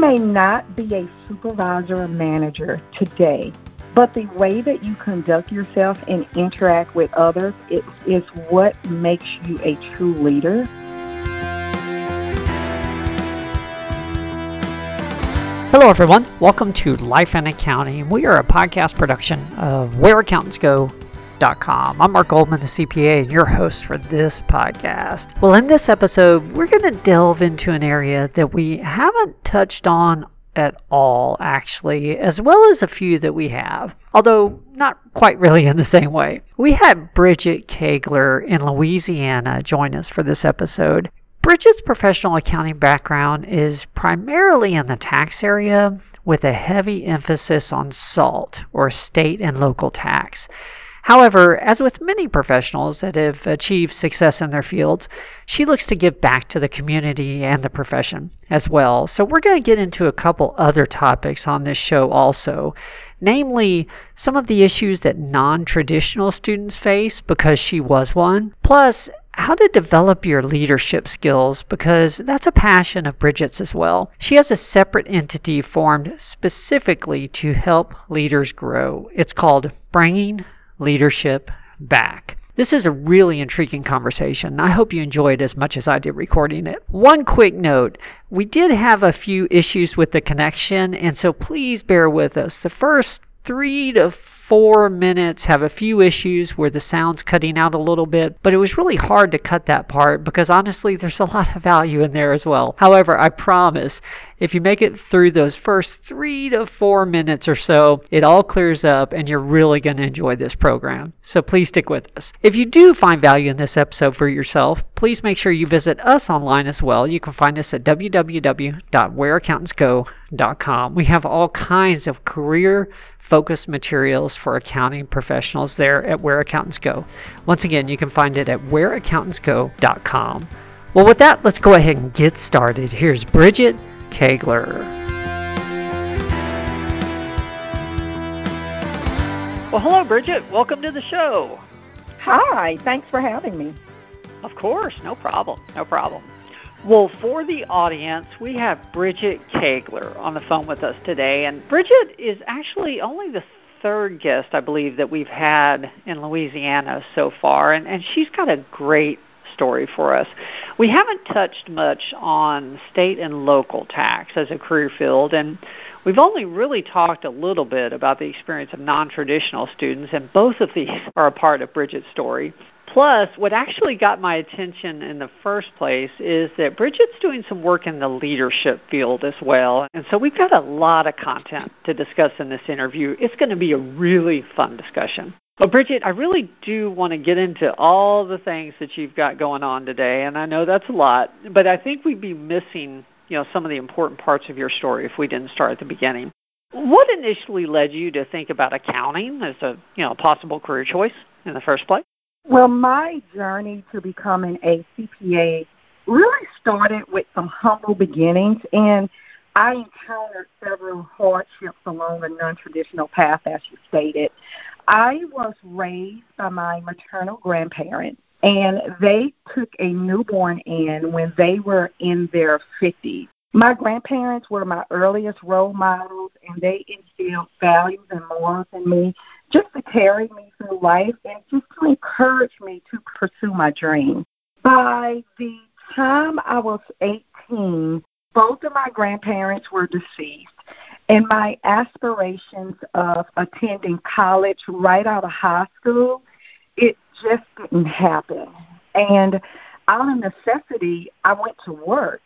may not be a supervisor or manager today, but the way that you conduct yourself and interact with others is, is what makes you a true leader. Hello, everyone. Welcome to Life in Accounting. We are a podcast production of I'm Mark Goldman, the CPA, and your host for this podcast. Well, in this episode, we're going to delve into an area that we haven't touched on at all, actually, as well as a few that we have, although not quite really in the same way. We had Bridget Kegler in Louisiana join us for this episode. Bridget's professional accounting background is primarily in the tax area with a heavy emphasis on SALT, or state and local tax. However, as with many professionals that have achieved success in their fields, she looks to give back to the community and the profession as well. So, we're going to get into a couple other topics on this show also, namely some of the issues that non traditional students face because she was one, plus how to develop your leadership skills because that's a passion of Bridget's as well. She has a separate entity formed specifically to help leaders grow. It's called Bringing leadership back. This is a really intriguing conversation. I hope you enjoy it as much as I did recording it. One quick note we did have a few issues with the connection, and so please bear with us. The first three to four minutes have a few issues where the sound's cutting out a little bit, but it was really hard to cut that part because honestly, there's a lot of value in there as well. However, I promise if you make it through those first three to four minutes or so, it all clears up and you're really going to enjoy this program. So please stick with us. If you do find value in this episode for yourself, please make sure you visit us online as well. You can find us at www.whereaccountantsgo.com. We have all kinds of career focused materials for accounting professionals there at Where Accountants Go. Once again, you can find it at whereaccountantsgo.com. Well, with that, let's go ahead and get started. Here's Bridget Kegler. Well, hello, Bridget. Welcome to the show. Hi, thanks for having me. Of course, no problem. No problem. Well, for the audience, we have Bridget Kegler on the phone with us today. And Bridget is actually only the third guest, I believe, that we've had in Louisiana so far. And, and she's got a great story for us. We haven't touched much on state and local tax as a career field. And We've only really talked a little bit about the experience of non traditional students, and both of these are a part of Bridget's story. Plus, what actually got my attention in the first place is that Bridget's doing some work in the leadership field as well. And so we've got a lot of content to discuss in this interview. It's going to be a really fun discussion. But Bridget, I really do want to get into all the things that you've got going on today, and I know that's a lot, but I think we'd be missing, you know, some of the important parts of your story if we didn't start at the beginning. What initially led you to think about accounting as a, you know, possible career choice in the first place? Well, my journey to becoming a CPA really started with some humble beginnings, and I encountered several hardships along a non traditional path, as you stated. I was raised by my maternal grandparents, and they took a newborn in when they were in their 50s. My grandparents were my earliest role models, and they instilled values and morals in me just to carry me through life and just to encourage me to pursue my dream. By the time I was 18, both of my grandparents were deceased, and my aspirations of attending college right out of high school, it just didn't happen. And out of necessity, I went to work.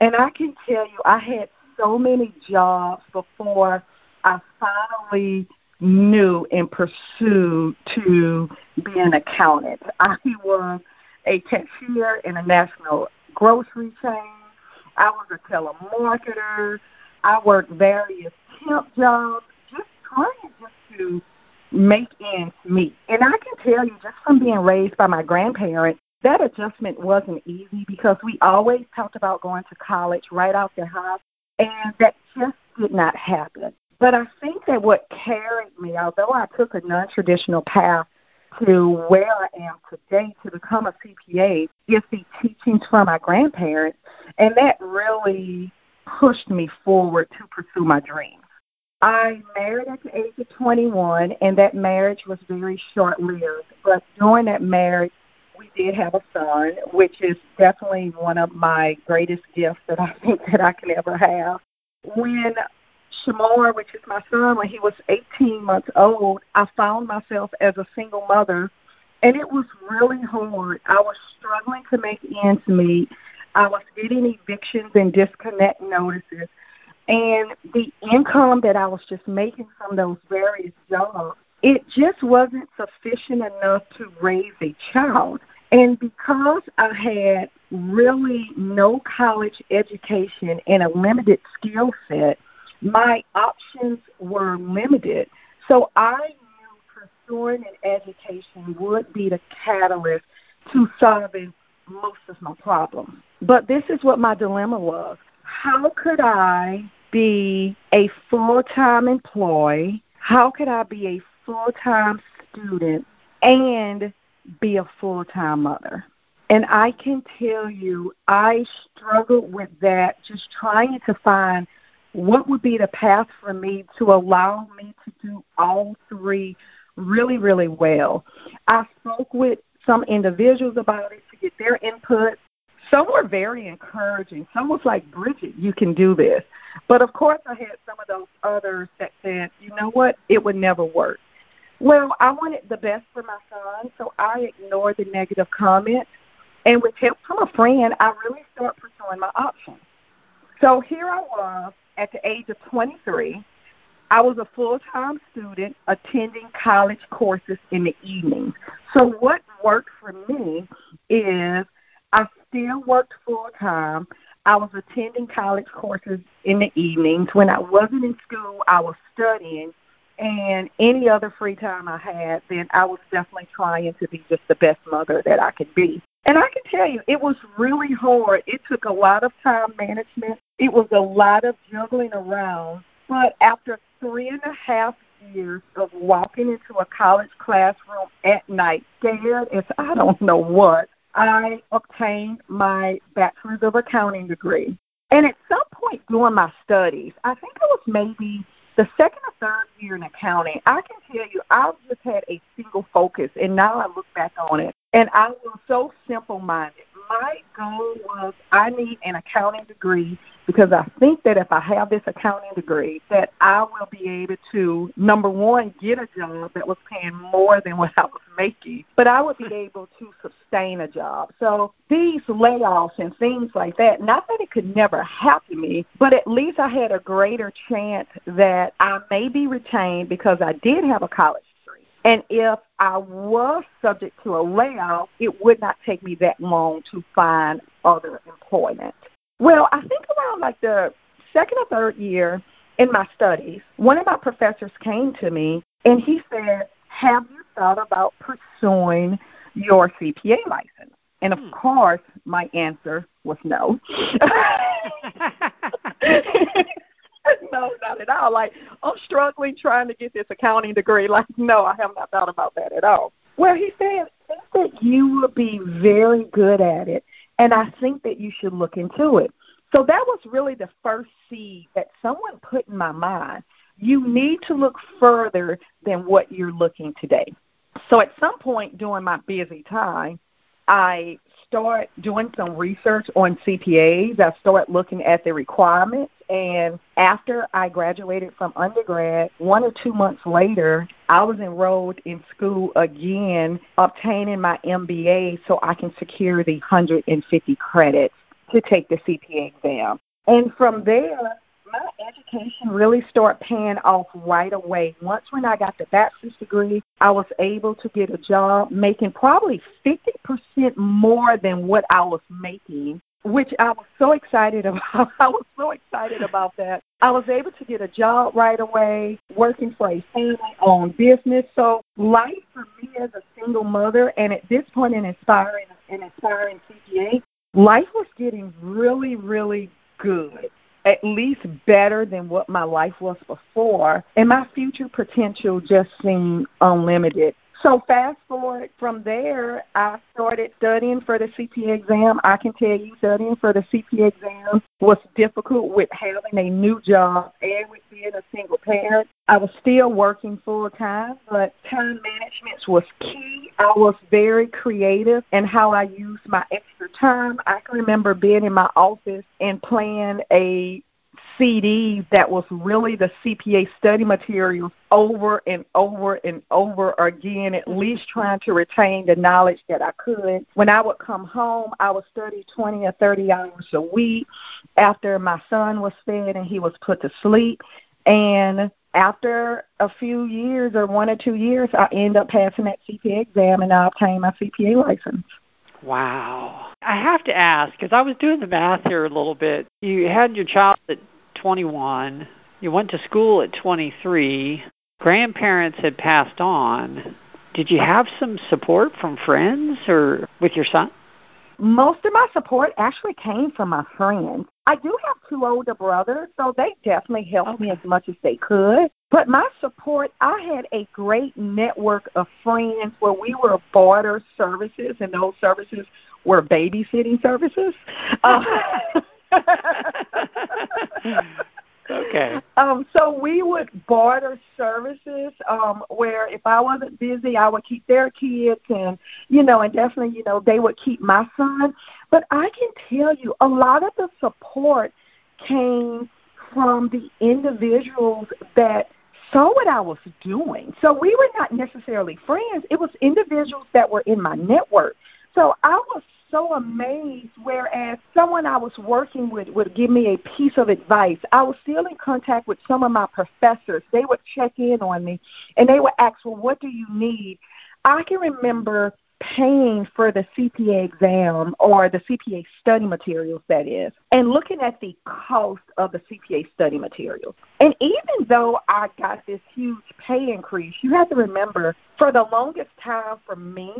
And I can tell you, I had so many jobs before I finally knew and pursued to be an accountant. I was a cashier in a national grocery chain. I was a telemarketer. I worked various temp jobs, just trying just to make ends meet. And I can tell you, just from being raised by my grandparents, that adjustment wasn't easy because we always talked about going to college right out the house, and that just did not happen. But I think that what carried me, although I took a non traditional path to where I am today to become a CPA, is the teachings from my grandparents. And that really pushed me forward to pursue my dreams. I married at the age of 21, and that marriage was very short lived. But during that marriage, we did have a son, which is definitely one of my greatest gifts that I think that I can ever have. When Shamar, which is my son, when he was 18 months old, I found myself as a single mother, and it was really hard. I was struggling to make ends meet. I was getting evictions and disconnect notices, and the income that I was just making from those various jobs, it just wasn't sufficient enough to raise a child. And because I had really no college education and a limited skill set, my options were limited. So I knew pursuing an education would be the catalyst to solving most of my problems. But this is what my dilemma was. How could I be a full time employee? How could I be a full time student and be a full time mother? And I can tell you, I struggled with that, just trying to find what would be the path for me to allow me to do all three really, really well. I spoke with some individuals about it to get their input. Some were very encouraging. Some was like, Bridget, you can do this. But of course, I had some of those others that said, you know what, it would never work. Well, I wanted the best for my son, so I ignored the negative comments. And with help from a friend, I really started pursuing my options. So here I was at the age of 23, I was a full time student attending college courses in the evenings. So, what worked for me is I still worked full time. I was attending college courses in the evenings. When I wasn't in school, I was studying. And any other free time I had, then I was definitely trying to be just the best mother that I could be. And I can tell you, it was really hard. It took a lot of time management. It was a lot of juggling around. But after three and a half years of walking into a college classroom at night, scared as I don't know what, I obtained my Bachelor's of Accounting degree. And at some point during my studies, I think it was maybe the second or third year in accounting, I can tell you I just had a single focus, and now I look back on it. And I was so simple minded. My goal was I need an accounting degree because I think that if I have this accounting degree, that I will be able to number one get a job that was paying more than what I was making, but I would be able to sustain a job. So these layoffs and things like that, not that it could never happen to me, but at least I had a greater chance that I may be retained because I did have a college and if I was subject to a layoff, it would not take me that long to find other employment. Well, I think around like the second or third year in my studies, one of my professors came to me and he said, Have you thought about pursuing your CPA license? And of hmm. course, my answer was no. no, not at all. Like, I'm struggling trying to get this accounting degree. Like, no, I have not thought about that at all. Well, he said, think that you would be very good at it, and I think that you should look into it. So that was really the first seed that someone put in my mind. You need to look further than what you're looking today. So at some point during my busy time, I start doing some research on CPAs. I start looking at the requirements. And after I graduated from undergrad, one or two months later, I was enrolled in school again, obtaining my MBA so I can secure the 150 credits to take the CPA exam. And from there, my education really started paying off right away. Once when I got the bachelor's degree, I was able to get a job making probably 50% more than what I was making, which I was so excited about. I was so excited about that. I was able to get a job right away, working for a family-owned business. So life for me as a single mother, and at this point in inspiring an inspiring CPA, life was getting really, really good at least better than what my life was before, and my future potential just seemed unlimited. So fast forward from there, I started studying for the CPA exam. I can tell you studying for the CPA exam was difficult with having a new job and with being a single parent. I was still working full time, but time management was key. I was very creative in how I used my extra time. I can remember being in my office and playing a CD that was really the CPA study materials over and over and over again, at least trying to retain the knowledge that I could. When I would come home, I would study 20 or 30 hours a week after my son was fed and he was put to sleep. And after a few years or one or two years, I end up passing that CPA exam and I obtained my CPA license. Wow. I have to ask, because I was doing the math here a little bit. You had your child at 21. You went to school at 23. Grandparents had passed on. Did you have some support from friends or with your son? Most of my support actually came from my friends. I do have two older brothers, so they definitely helped okay. me as much as they could. But my support, I had a great network of friends where we were barter services, and those services were babysitting services. Uh, okay. Um, so we would barter services um, where if I wasn't busy, I would keep their kids, and you know, and definitely, you know, they would keep my son. But I can tell you, a lot of the support came from the individuals that saw what I was doing. So we were not necessarily friends. It was individuals that were in my network. So I was so amazed whereas someone I was working with would give me a piece of advice. I was still in contact with some of my professors. They would check in on me and they would ask, Well, what do you need? I can remember paying for the CPA exam or the CPA study materials, that is, and looking at the cost of the CPA study materials. And even though I got this huge pay increase, you have to remember for the longest time for me,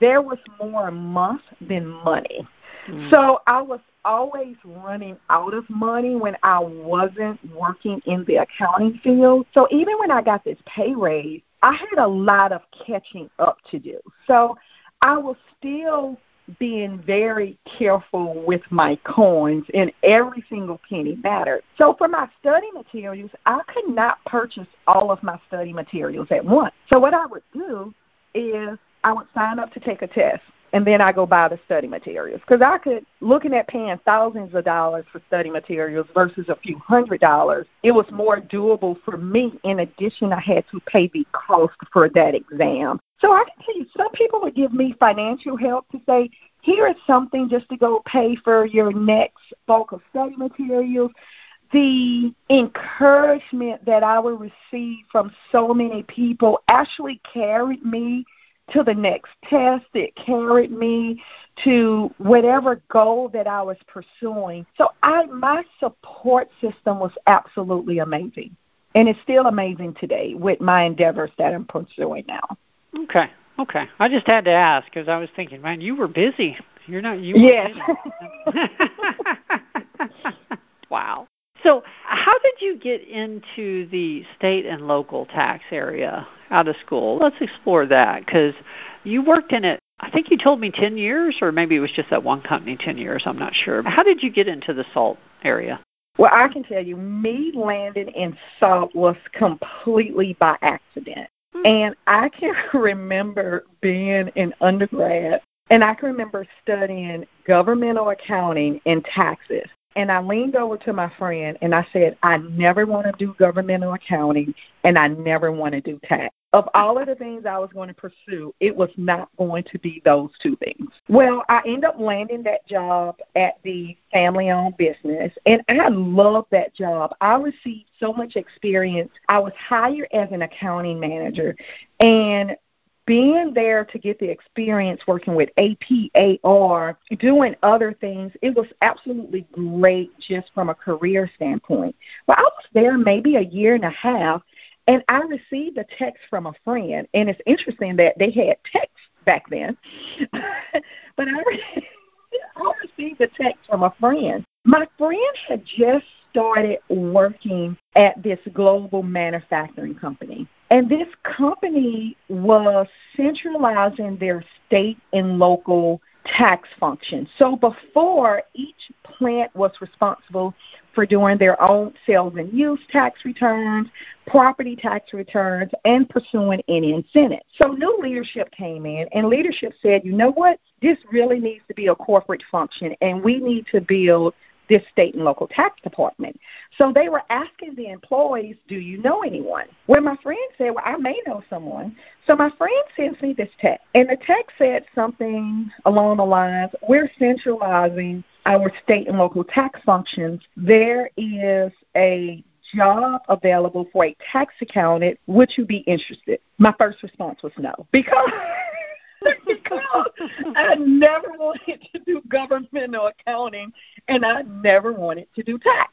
there was more month than money. Mm. So I was always running out of money when I wasn't working in the accounting field. So even when I got this pay raise, I had a lot of catching up to do. So I was still being very careful with my coins and every single penny mattered. So for my study materials, I could not purchase all of my study materials at once. So what I would do is I would sign up to take a test and then I go buy the study materials because I could looking at paying thousands of dollars for study materials versus a few hundred dollars. It was more doable for me. In addition, I had to pay the cost for that exam. So I can tell you, some people would give me financial help to say, here is something just to go pay for your next bulk of study materials the encouragement that I would receive from so many people actually carried me to the next test. It carried me to whatever goal that I was pursuing. So I my support system was absolutely amazing. And it's still amazing today with my endeavors that I'm pursuing now. Okay. Okay. I just had to ask because I was thinking, man, you were busy. You're not you Yes. wow. So, how did you get into the state and local tax area out of school? Let's explore that because you worked in it. I think you told me 10 years, or maybe it was just that one company 10 years. I'm not sure. How did you get into the salt area? Well, I can tell you, me landing in salt was completely by accident. Hmm. And I can remember being an undergrad, and I can remember studying governmental accounting and taxes. And I leaned over to my friend and I said, I never want to do governmental accounting and I never want to do tax. Of all of the things I was going to pursue, it was not going to be those two things. Well, I ended up landing that job at the family owned business and I loved that job. I received so much experience. I was hired as an accounting manager and being there to get the experience working with APAR, doing other things, it was absolutely great just from a career standpoint. But I was there maybe a year and a half, and I received a text from a friend. And it's interesting that they had text back then, but I, I received a text from a friend. My friend had just started working at this global manufacturing company. And this company was centralizing their state and local tax function. So before, each plant was responsible for doing their own sales and use tax returns, property tax returns, and pursuing any incentives. So new leadership came in, and leadership said, you know what? This really needs to be a corporate function, and we need to build this state and local tax department. So they were asking the employees, Do you know anyone? Well, my friend said, Well, I may know someone. So my friend sends me this text. And the text said something along the lines We're centralizing our state and local tax functions. There is a job available for a tax accountant. Would you be interested? My first response was no. Because because I never wanted to do government or accounting, and I never wanted to do tax.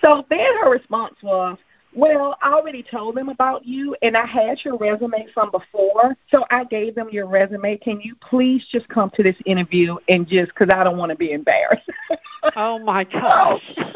So then her response was, well, I already told them about you, and I had your resume from before, so I gave them your resume. Can you please just come to this interview and just because I don't want to be embarrassed. oh my gosh. so,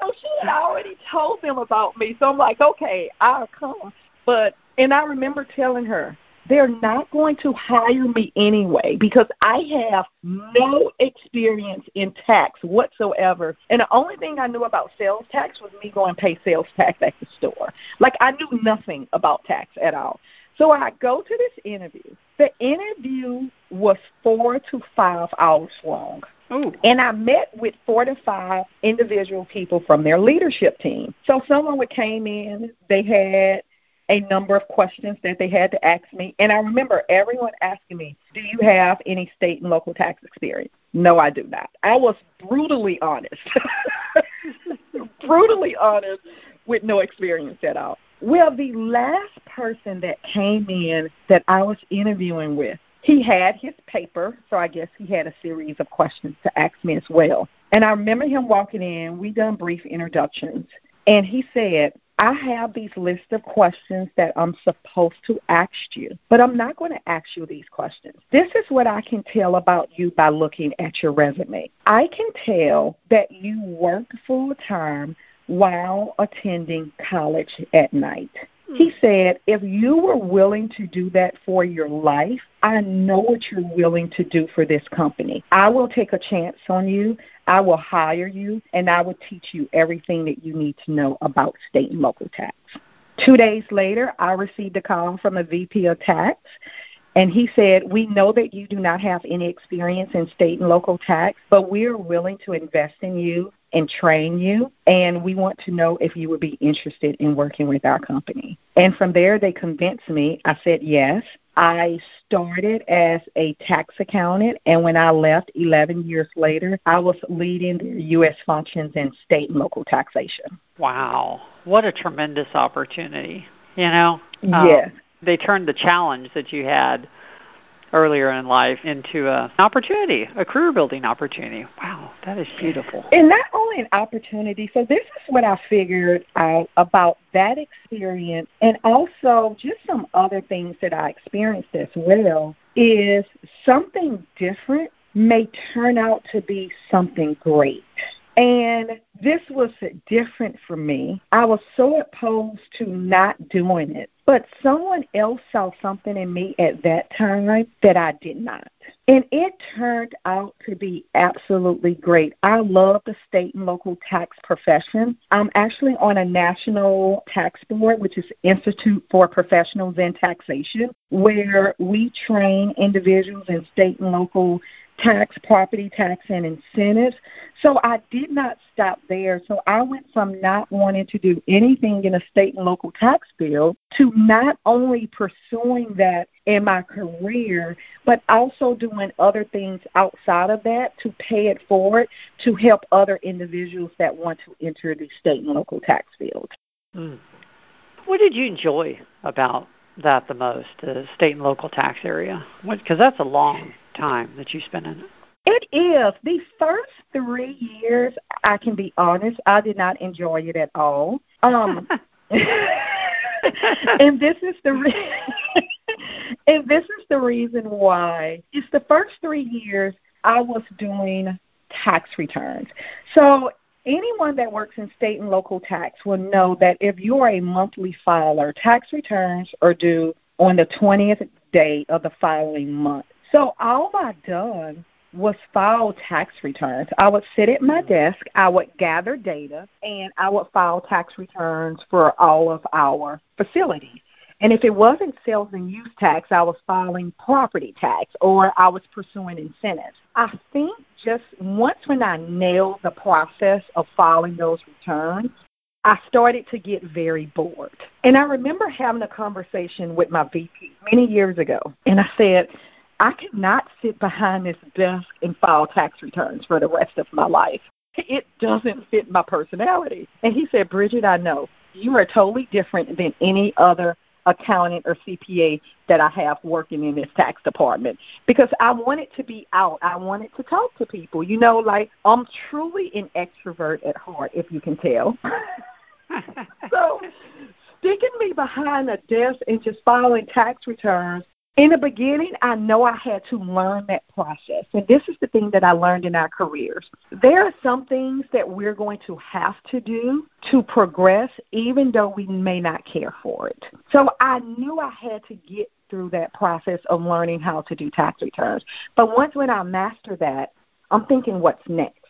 so she had already told them about me, so I'm like, okay, I'll come. But and I remember telling her, they're not going to hire me anyway because I have no experience in tax whatsoever. And the only thing I knew about sales tax was me going pay sales tax at the store. Like I knew nothing about tax at all. So I go to this interview. The interview was four to five hours long. Ooh. And I met with four to five individual people from their leadership team. So someone would came in, they had a number of questions that they had to ask me. And I remember everyone asking me, Do you have any state and local tax experience? No, I do not. I was brutally honest. brutally honest with no experience at all. Well, the last person that came in that I was interviewing with, he had his paper, so I guess he had a series of questions to ask me as well. And I remember him walking in, we done brief introductions, and he said, I have these list of questions that I'm supposed to ask you, but I'm not going to ask you these questions. This is what I can tell about you by looking at your resume. I can tell that you work full time while attending college at night. He said, if you were willing to do that for your life, I know what you're willing to do for this company. I will take a chance on you. I will hire you, and I will teach you everything that you need to know about state and local tax. Two days later, I received a call from a VP of tax, and he said, We know that you do not have any experience in state and local tax, but we are willing to invest in you and train you. And we want to know if you would be interested in working with our company. And from there, they convinced me. I said yes. I started as a tax accountant, and when I left 11 years later, I was leading the U.S. functions in state and local taxation. Wow. What a tremendous opportunity. You know? Um, yes. They turned the challenge that you had earlier in life into a, an opportunity, a career building opportunity. Wow, that is beautiful. And not only an opportunity, so this is what I figured out about that experience and also just some other things that I experienced as well is something different may turn out to be something great. And this was different for me. I was so opposed to not doing it. But someone else saw something in me at that time that I did not. And it turned out to be absolutely great. I love the state and local tax profession. I'm actually on a national tax board, which is Institute for Professionals in Taxation, where we train individuals in state and local tax, property tax, and incentives. So I did not stop there. So I went from not wanting to do anything in a state and local tax bill to not only pursuing that in my career, but also doing other things outside of that to pay it forward to help other individuals that want to enter the state and local tax field. Mm. What did you enjoy about that the most, the state and local tax area? Because that's a long time that you spend in it? It is. The first three years, I can be honest, I did not enjoy it at all. Um, and this is the re- and this is the reason why. It's the first three years I was doing tax returns. So anyone that works in state and local tax will know that if you're a monthly filer, tax returns are due on the 20th day of the following month. So all I done was file tax returns. I would sit at my desk, I would gather data, and I would file tax returns for all of our facilities. And if it wasn't sales and use tax, I was filing property tax or I was pursuing incentives. I think just once when I nailed the process of filing those returns, I started to get very bored. And I remember having a conversation with my VP many years ago, and I said, I cannot sit behind this desk and file tax returns for the rest of my life. It doesn't fit my personality. And he said, Bridget, I know. You are totally different than any other accountant or CPA that I have working in this tax department because I wanted to be out. I wanted to talk to people. You know, like I'm truly an extrovert at heart, if you can tell. so sticking me behind a desk and just filing tax returns in the beginning, I know I had to learn that process. And this is the thing that I learned in our careers. There are some things that we're going to have to do to progress, even though we may not care for it. So I knew I had to get through that process of learning how to do tax returns. But once when I master that, I'm thinking, what's next?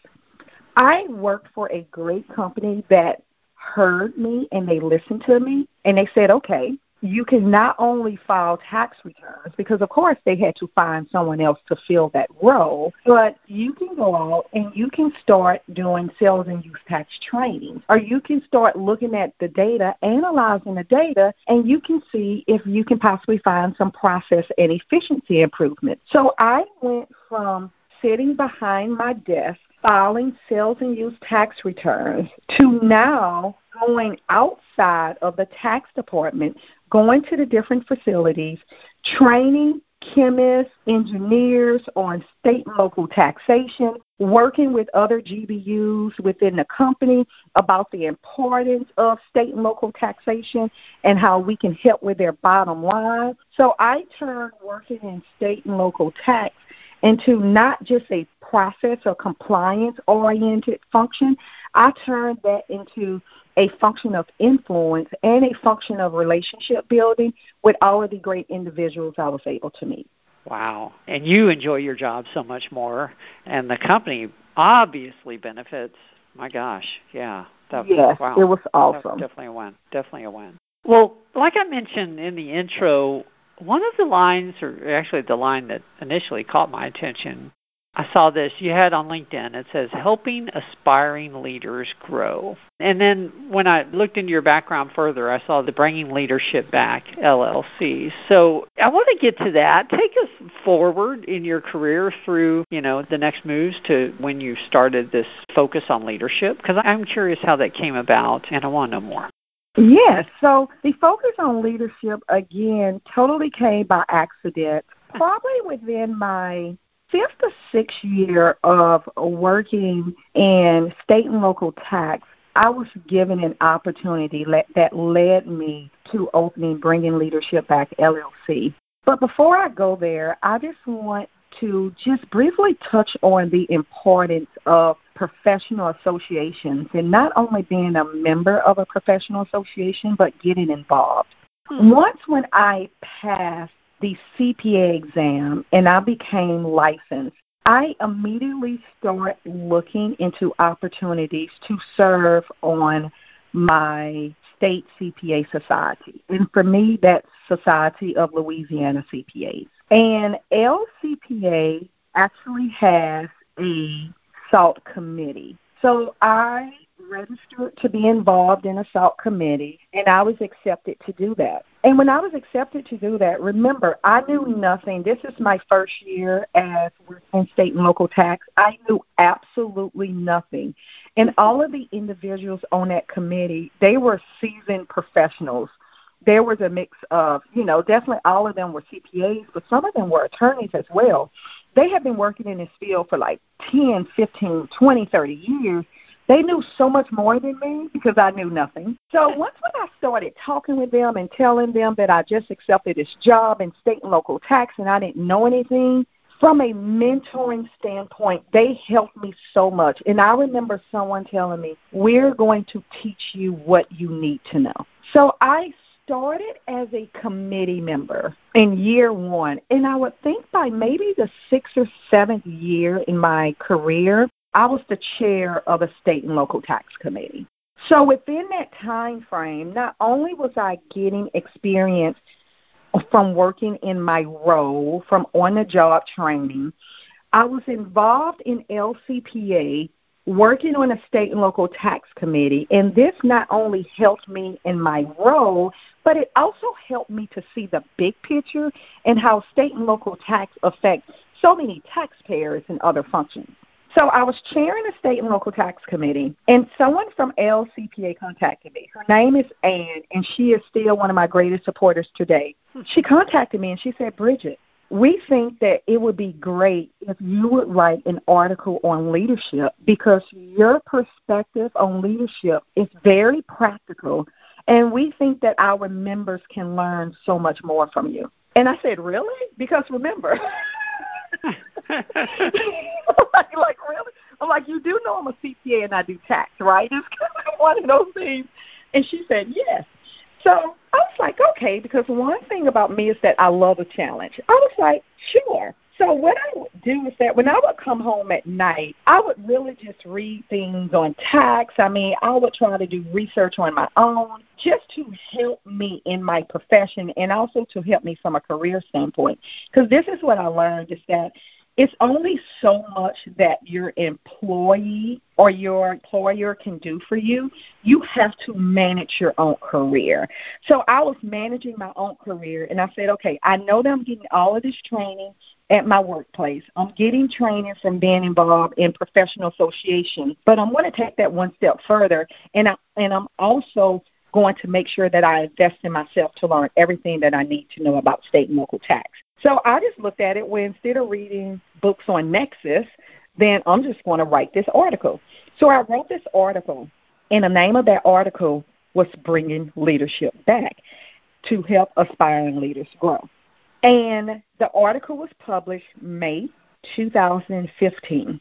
I worked for a great company that heard me and they listened to me and they said, okay, you can not only file tax returns, because of course they had to find someone else to fill that role, but you can go out and you can start doing sales and use tax training, or you can start looking at the data, analyzing the data, and you can see if you can possibly find some process and efficiency improvement. So I went from sitting behind my desk filing sales and use tax returns to now going outside of the tax department, going to the different facilities, training chemists, engineers on state and local taxation, working with other GBUs within the company about the importance of state and local taxation and how we can help with their bottom line. So I turned working in state and local tax into not just a process or compliance oriented function, I turned that into a function of influence and a function of relationship building with all of the great individuals I was able to meet. Wow. And you enjoy your job so much more, and the company obviously benefits. My gosh, yeah. That, yes, wow. it was awesome. definitely a win. Definitely a win. Well, like I mentioned in the intro, one of the lines, or actually the line that initially caught my attention, I saw this you had on LinkedIn. It says helping aspiring leaders grow. And then when I looked into your background further, I saw the Bringing Leadership Back LLC. So I want to get to that. Take us forward in your career through, you know, the next moves to when you started this focus on leadership because I'm curious how that came about and I want to know more. Yes. So the focus on leadership again totally came by accident. Probably within my fifth or sixth year of working in state and local tax, I was given an opportunity that led me to opening Bringing Leadership Back LLC. But before I go there, I just want to just briefly touch on the importance of professional associations and not only being a member of a professional association, but getting involved. Hmm. Once when I passed the CPA exam and I became licensed, I immediately started looking into opportunities to serve on my state CPA society. And for me, that's Society of Louisiana CPAs. And LCPA actually has a SALT committee. So I registered to be involved in a SALT committee, and I was accepted to do that. And when I was accepted to do that, remember, I knew nothing. This is my first year as in state and local tax. I knew absolutely nothing. And all of the individuals on that committee, they were seasoned professionals. There was a mix of, you know, definitely all of them were CPAs, but some of them were attorneys as well. They had been working in this field for like 10, 15, 20, 30 years they knew so much more than me because I knew nothing. So once when I started talking with them and telling them that I just accepted this job in state and local tax and I didn't know anything, from a mentoring standpoint, they helped me so much. And I remember someone telling me, We're going to teach you what you need to know. So I started as a committee member in year one. And I would think by maybe the sixth or seventh year in my career, I was the chair of a state and local tax committee. So within that time frame, not only was I getting experience from working in my role, from on the job training. I was involved in LCPA, working on a state and local tax committee, and this not only helped me in my role, but it also helped me to see the big picture and how state and local tax affects so many taxpayers and other functions. So I was chairing a state and local tax committee, and someone from LCPA contacted me. Her name is Ann, and she is still one of my greatest supporters today. Hmm. She contacted me and she said, Bridget, we think that it would be great if you would write an article on leadership because your perspective on leadership is very practical, and we think that our members can learn so much more from you. And I said, Really? Because remember, like, like really? I'm like, you do know I'm a CPA and I do tax, right? It's kind of one of those things. And she said, yes. So I was like, okay, because one thing about me is that I love a challenge. I was like, sure. So what I would do is that when I would come home at night, I would really just read things on tax. I mean, I would try to do research on my own just to help me in my profession and also to help me from a career standpoint. Because this is what I learned is that it's only so much that your employee or your employer can do for you. You have to manage your own career. So I was managing my own career, and I said, okay, I know that I'm getting all of this training at my workplace. I'm getting training from being involved in professional association, but I'm going to take that one step further, and I and I'm also going to make sure that I invest in myself to learn everything that I need to know about state and local tax. So I just looked at it where instead of reading books on Nexus, then I'm just going to write this article. So I wrote this article, and the name of that article was Bringing Leadership Back to help aspiring leaders grow. And the article was published May 2015.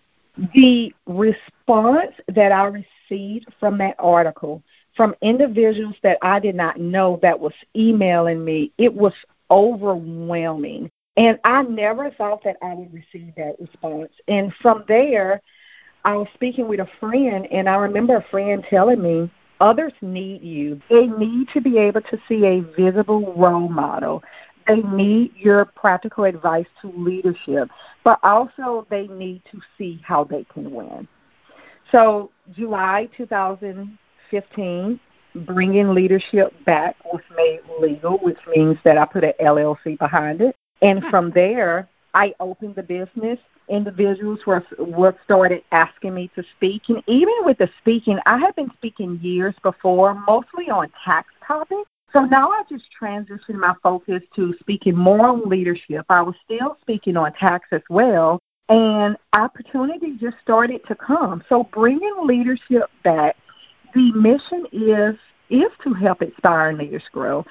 The response that I received from that article from individuals that I did not know that was emailing me, it was overwhelming. And I never thought that I would receive that response. And from there, I was speaking with a friend, and I remember a friend telling me, Others need you. They need to be able to see a visible role model. They need your practical advice to leadership, but also they need to see how they can win. So, July 2015, bringing leadership back was made legal, which means that I put an LLC behind it. And hmm. from there, I opened the business. Individuals were were started asking me to speak, and even with the speaking, I had been speaking years before, mostly on tax topics. So now I just transitioned my focus to speaking more on leadership. I was still speaking on tax as well, and opportunity just started to come. So bringing leadership back the mission is is to help inspire leaders grow.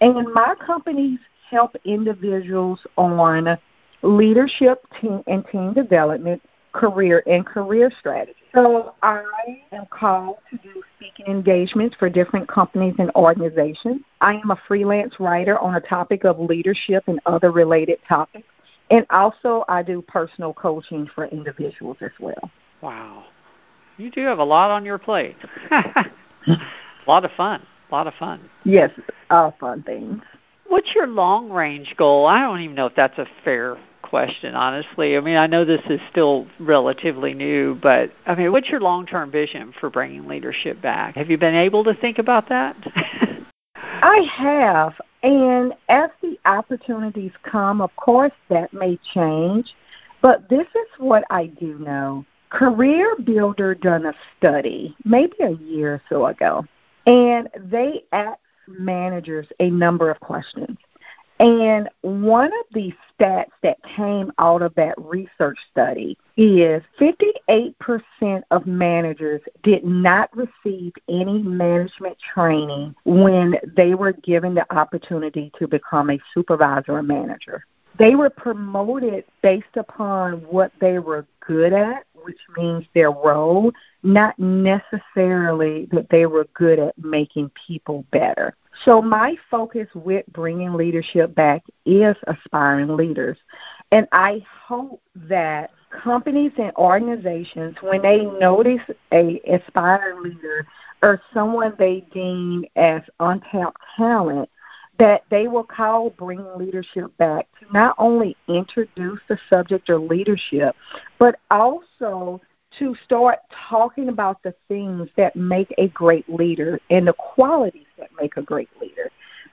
And my companies help individuals on leadership team and team development, career and career strategy. So I am called to do speaking engagements for different companies and organizations. I am a freelance writer on a topic of leadership and other related topics. And also I do personal coaching for individuals as well. Wow. You do have a lot on your plate. a lot of fun. A lot of fun. Yes, all fun things. What's your long range goal? I don't even know if that's a fair question, honestly. I mean, I know this is still relatively new, but I mean, what's your long term vision for bringing leadership back? Have you been able to think about that? I have. And as the opportunities come, of course, that may change. But this is what I do know. Career Builder done a study maybe a year or so ago, and they asked managers a number of questions. And one of the stats that came out of that research study is 58% of managers did not receive any management training when they were given the opportunity to become a supervisor or manager. they were promoted based upon what they were good at, which means their role, not necessarily that they were good at making people better. So, my focus with bringing leadership back is aspiring leaders. And I hope that companies and organizations, when they notice a aspiring leader or someone they deem as untapped talent, that they will call bringing leadership back to not only introduce the subject or leadership, but also to start talking about the things that make a great leader and the qualities that make a great leader.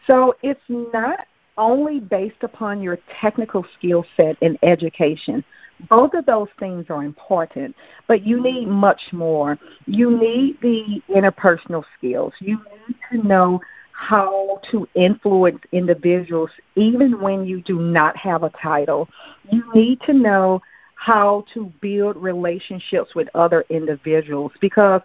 So it's not only based upon your technical skill set and education. Both of those things are important, but you need much more. You need the interpersonal skills. You need to know how to influence individuals even when you do not have a title. You need to know how to build relationships with other individuals because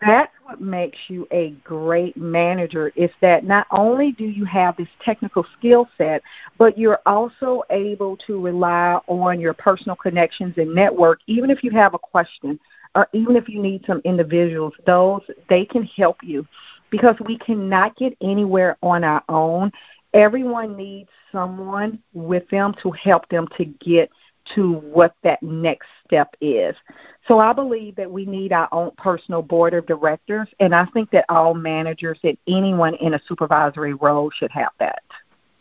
that's what makes you a great manager is that not only do you have this technical skill set but you're also able to rely on your personal connections and network even if you have a question or even if you need some individuals those they can help you. Because we cannot get anywhere on our own. Everyone needs someone with them to help them to get to what that next step is. So I believe that we need our own personal board of directors, and I think that all managers and anyone in a supervisory role should have that.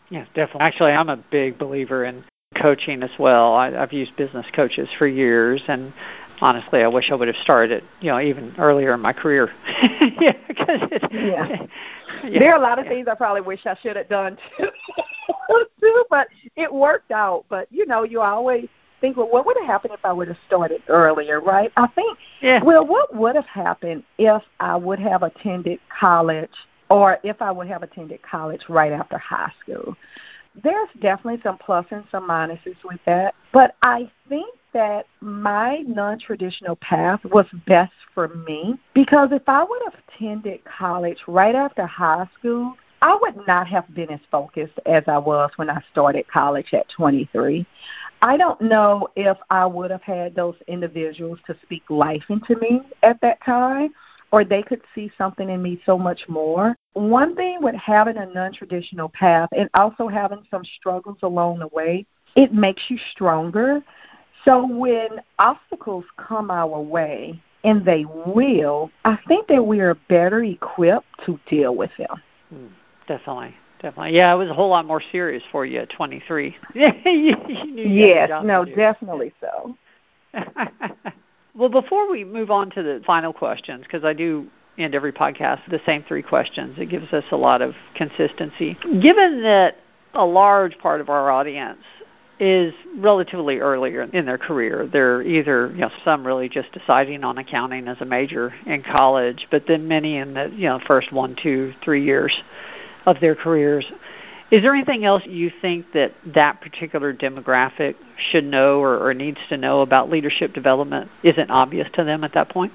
Yeah, definitely. Actually, I'm a big believer in coaching as well. I, I've used business coaches for years, and honestly, I wish I would have started, you know, even earlier in my career. yeah, because yeah. yeah. There are a lot of yeah. things I probably wish I should have done too, too, but it worked out. But you know, you always think, well, what would have happened if I would have started earlier, right? I think, yeah. well, what would have happened if I would have attended college, or if I would have attended college right after high school? There's definitely some pluses plus and some minuses with that, but I think that my non traditional path was best for me because if I would have attended college right after high school, I would not have been as focused as I was when I started college at 23. I don't know if I would have had those individuals to speak life into me at that time or they could see something in me so much more. One thing with having a non traditional path and also having some struggles along the way, it makes you stronger so when obstacles come our way, and they will, I think that we are better equipped to deal with them. Mm, definitely. Definitely. Yeah, it was a whole lot more serious for you at 23. yes, no, definitely so. well, before we move on to the final questions, because I do end every podcast the same three questions, it gives us a lot of consistency. Given that a large part of our audience is relatively earlier in their career. They're either, you know, some really just deciding on accounting as a major in college, but then many in the, you know, first one, two, three years of their careers. Is there anything else you think that that particular demographic should know or, or needs to know about leadership development isn't obvious to them at that point?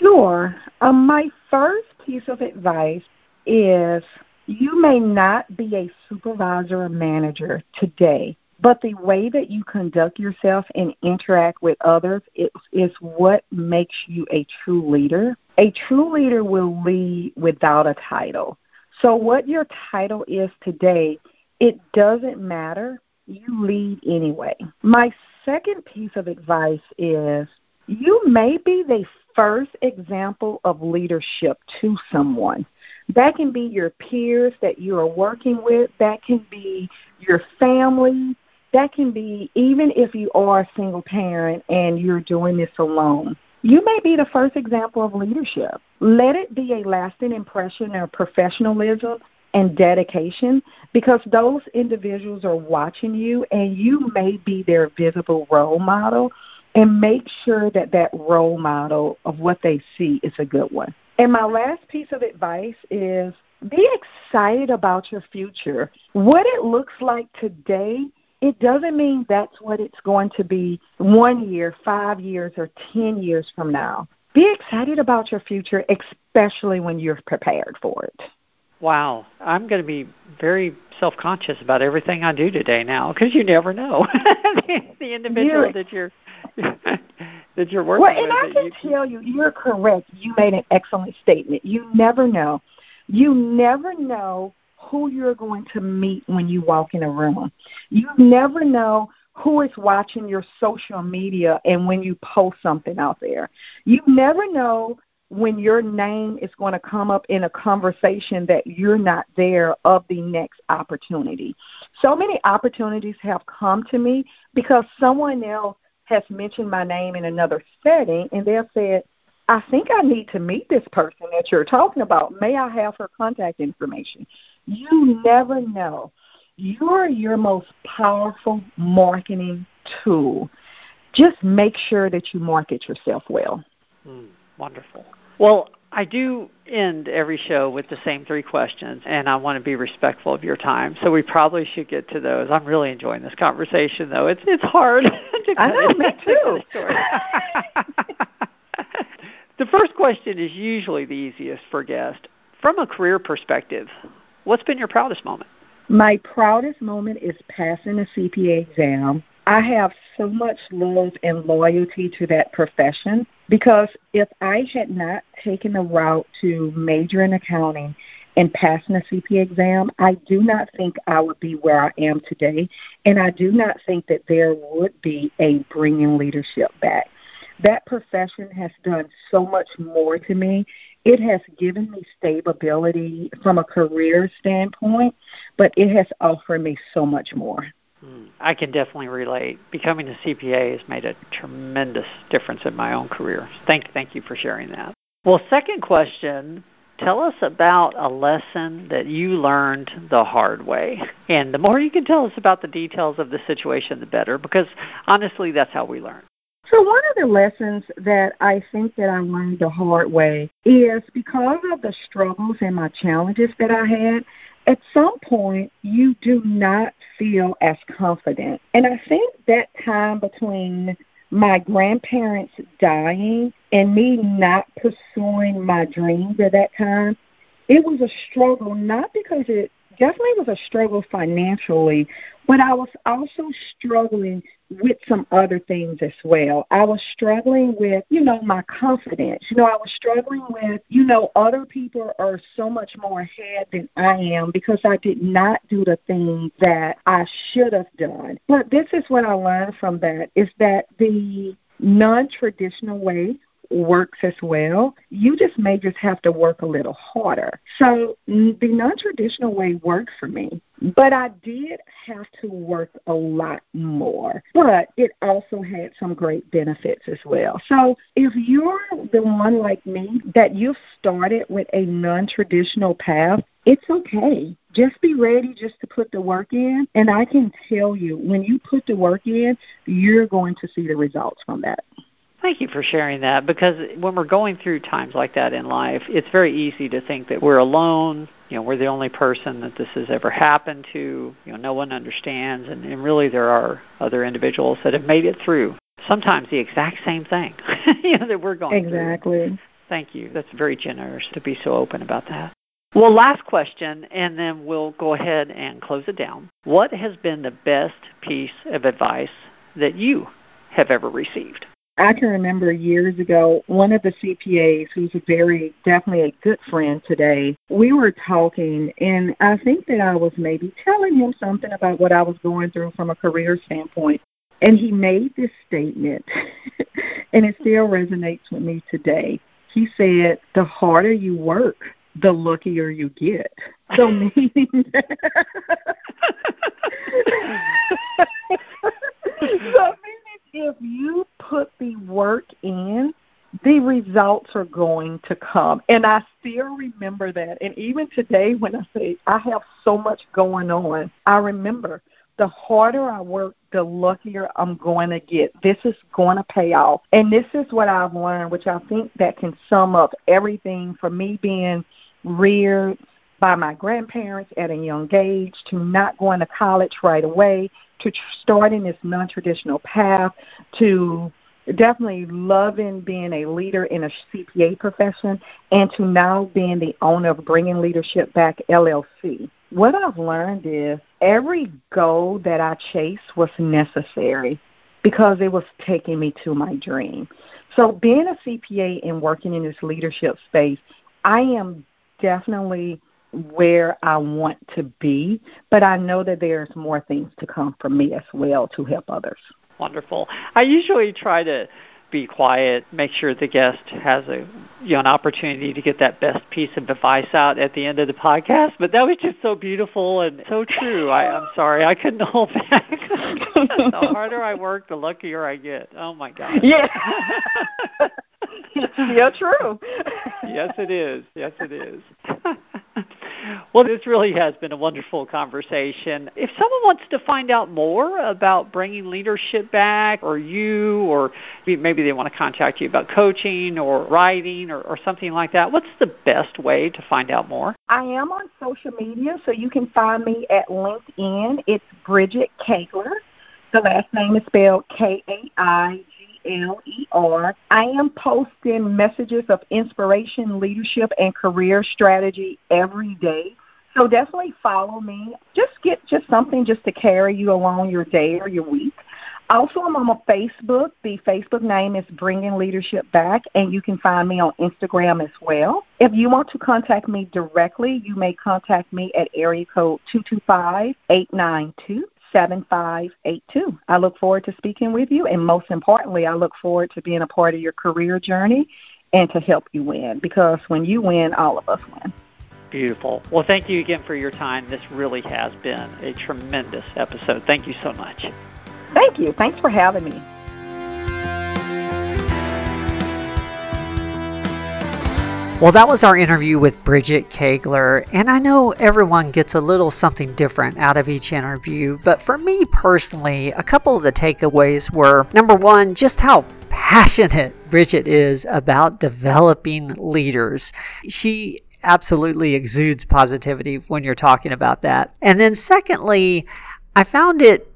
Sure. Um, my first piece of advice is you may not be a supervisor or manager today, but the way that you conduct yourself and interact with others is, is what makes you a true leader. A true leader will lead without a title. So, what your title is today, it doesn't matter. You lead anyway. My second piece of advice is you may be the first example of leadership to someone. That can be your peers that you are working with, that can be your family, that can be even if you are a single parent and you're doing this alone. You may be the first example of leadership. Let it be a lasting impression of professionalism and dedication because those individuals are watching you and you may be their visible role model and make sure that that role model of what they see is a good one. And my last piece of advice is be excited about your future. What it looks like today it doesn't mean that's what it's going to be one year, five years, or 10 years from now. Be excited about your future, especially when you're prepared for it. Wow, I'm going to be very self-conscious about everything I do today now because you never know the, the individual you're, that you're that you're working with. well, and with. I can you, tell you, you're correct. You made an excellent statement. You never know. You never know who you're going to meet when you walk in a room. You never know who is watching your social media and when you post something out there. You never know when your name is going to come up in a conversation that you're not there of the next opportunity. So many opportunities have come to me because someone else has mentioned my name in another setting and they've said, I think I need to meet this person that you're talking about. May I have her contact information? You never know. You're your most powerful marketing tool. Just make sure that you market yourself well. Mm, wonderful. Well, I do end every show with the same three questions, and I want to be respectful of your time. So we probably should get to those. I'm really enjoying this conversation, though. It's it's hard. to I know, me too. the first question is usually the easiest for guests. From a career perspective, what's been your proudest moment? My proudest moment is passing the CPA exam. I have so much love and loyalty to that profession because if I had not taken the route to major in accounting and passing the CPA exam, I do not think I would be where I am today. And I do not think that there would be a bringing leadership back. That profession has done so much more to me. It has given me stability from a career standpoint, but it has offered me so much more. Hmm. I can definitely relate. Becoming a CPA has made a tremendous difference in my own career. Thank, thank you for sharing that. Well, second question tell us about a lesson that you learned the hard way. And the more you can tell us about the details of the situation, the better, because honestly, that's how we learn. So one of the lessons that I think that I learned the hard way is because of the struggles and my challenges that I had, at some point you do not feel as confident. And I think that time between my grandparents dying and me not pursuing my dreams at that time, it was a struggle, not because it definitely was a struggle financially, but I was also struggling with some other things as well. I was struggling with, you know, my confidence. You know, I was struggling with, you know, other people are so much more ahead than I am because I did not do the things that I should have done. But this is what I learned from that is that the non traditional way works as well. You just may just have to work a little harder. So the non-traditional way worked for me, but I did have to work a lot more. But it also had some great benefits as well. So if you're the one like me that you've started with a non-traditional path, it's okay. Just be ready just to put the work in. And I can tell you, when you put the work in, you're going to see the results from that. Thank you for sharing that because when we're going through times like that in life, it's very easy to think that we're alone, you know, we're the only person that this has ever happened to, you know, no one understands and, and really there are other individuals that have made it through sometimes the exact same thing you know that we're going through exactly. Thank you. That's very generous to be so open about that. Well, last question, and then we'll go ahead and close it down. What has been the best piece of advice that you have ever received? I can remember years ago, one of the CPAs, who's a very, definitely a good friend today, we were talking, and I think that I was maybe telling him something about what I was going through from a career standpoint. And he made this statement, and it still resonates with me today. He said, The harder you work, the luckier you get. So meaning so if you put the work in, the results are going to come. And I still remember that. And even today, when I say I have so much going on, I remember the harder I work, the luckier I'm going to get. This is going to pay off. And this is what I've learned, which I think that can sum up everything from me being reared by my grandparents at a young age to not going to college right away to starting this non-traditional path to definitely loving being a leader in a CPA profession and to now being the owner of Bringing Leadership Back LLC. What I've learned is every goal that I chased was necessary because it was taking me to my dream. So, being a CPA and working in this leadership space, I am definitely where I want to be, but I know that there's more things to come from me as well to help others. Wonderful. I usually try to be quiet, make sure the guest has a you know an opportunity to get that best piece of advice out at the end of the podcast. But that was just so beautiful and so true. I, I'm sorry, I couldn't hold back. the harder I work, the luckier I get. Oh my God. Yeah. yeah, true. yes, it is. Yes, it is. well, this really has been a wonderful conversation. If someone wants to find out more about bringing leadership back, or you, or maybe they want to contact you about coaching or writing or, or something like that, what's the best way to find out more? I am on social media, so you can find me at LinkedIn. It's Bridget Kaigler. The last name is spelled K A I L E R. I am posting messages of inspiration, leadership, and career strategy every day. So definitely follow me. Just get just something just to carry you along your day or your week. Also, I'm on Facebook. The Facebook name is Bringing Leadership Back, and you can find me on Instagram as well. If you want to contact me directly, you may contact me at area code 225 892 7582. I look forward to speaking with you, and most importantly, I look forward to being a part of your career journey and to help you win because when you win, all of us win. Beautiful. Well, thank you again for your time. This really has been a tremendous episode. Thank you so much. Thank you. Thanks for having me. Well, that was our interview with Bridget Kaigler, and I know everyone gets a little something different out of each interview, but for me personally, a couple of the takeaways were number one, just how passionate Bridget is about developing leaders. She absolutely exudes positivity when you're talking about that. And then, secondly, I found it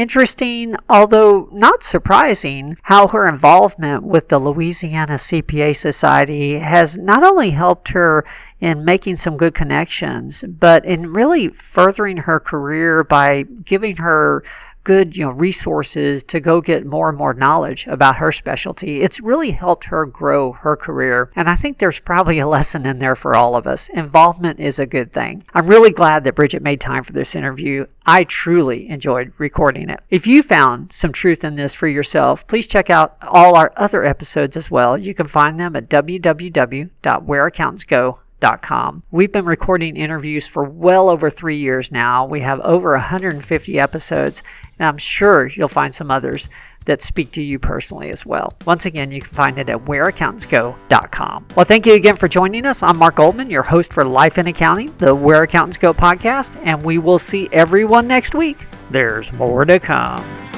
interesting, although not surprising, how her involvement with the Louisiana CPA Society has not only helped her in making some good connections, but in really furthering her career by giving her good you know resources to go get more and more knowledge about her specialty. It's really helped her grow her career and i think there's probably a lesson in there for all of us. Involvement is a good thing. I'm really glad that bridget made time for this interview. I truly enjoyed recording it. If you found some truth in this for yourself please check out all our other episodes as well. You can find them at www.whereaccountantsgo.com Com. We've been recording interviews for well over three years now. We have over 150 episodes, and I'm sure you'll find some others that speak to you personally as well. Once again, you can find it at whereaccountantsgo.com. Well, thank you again for joining us. I'm Mark Goldman, your host for Life in Accounting, the Where Accountants Go podcast, and we will see everyone next week. There's more to come.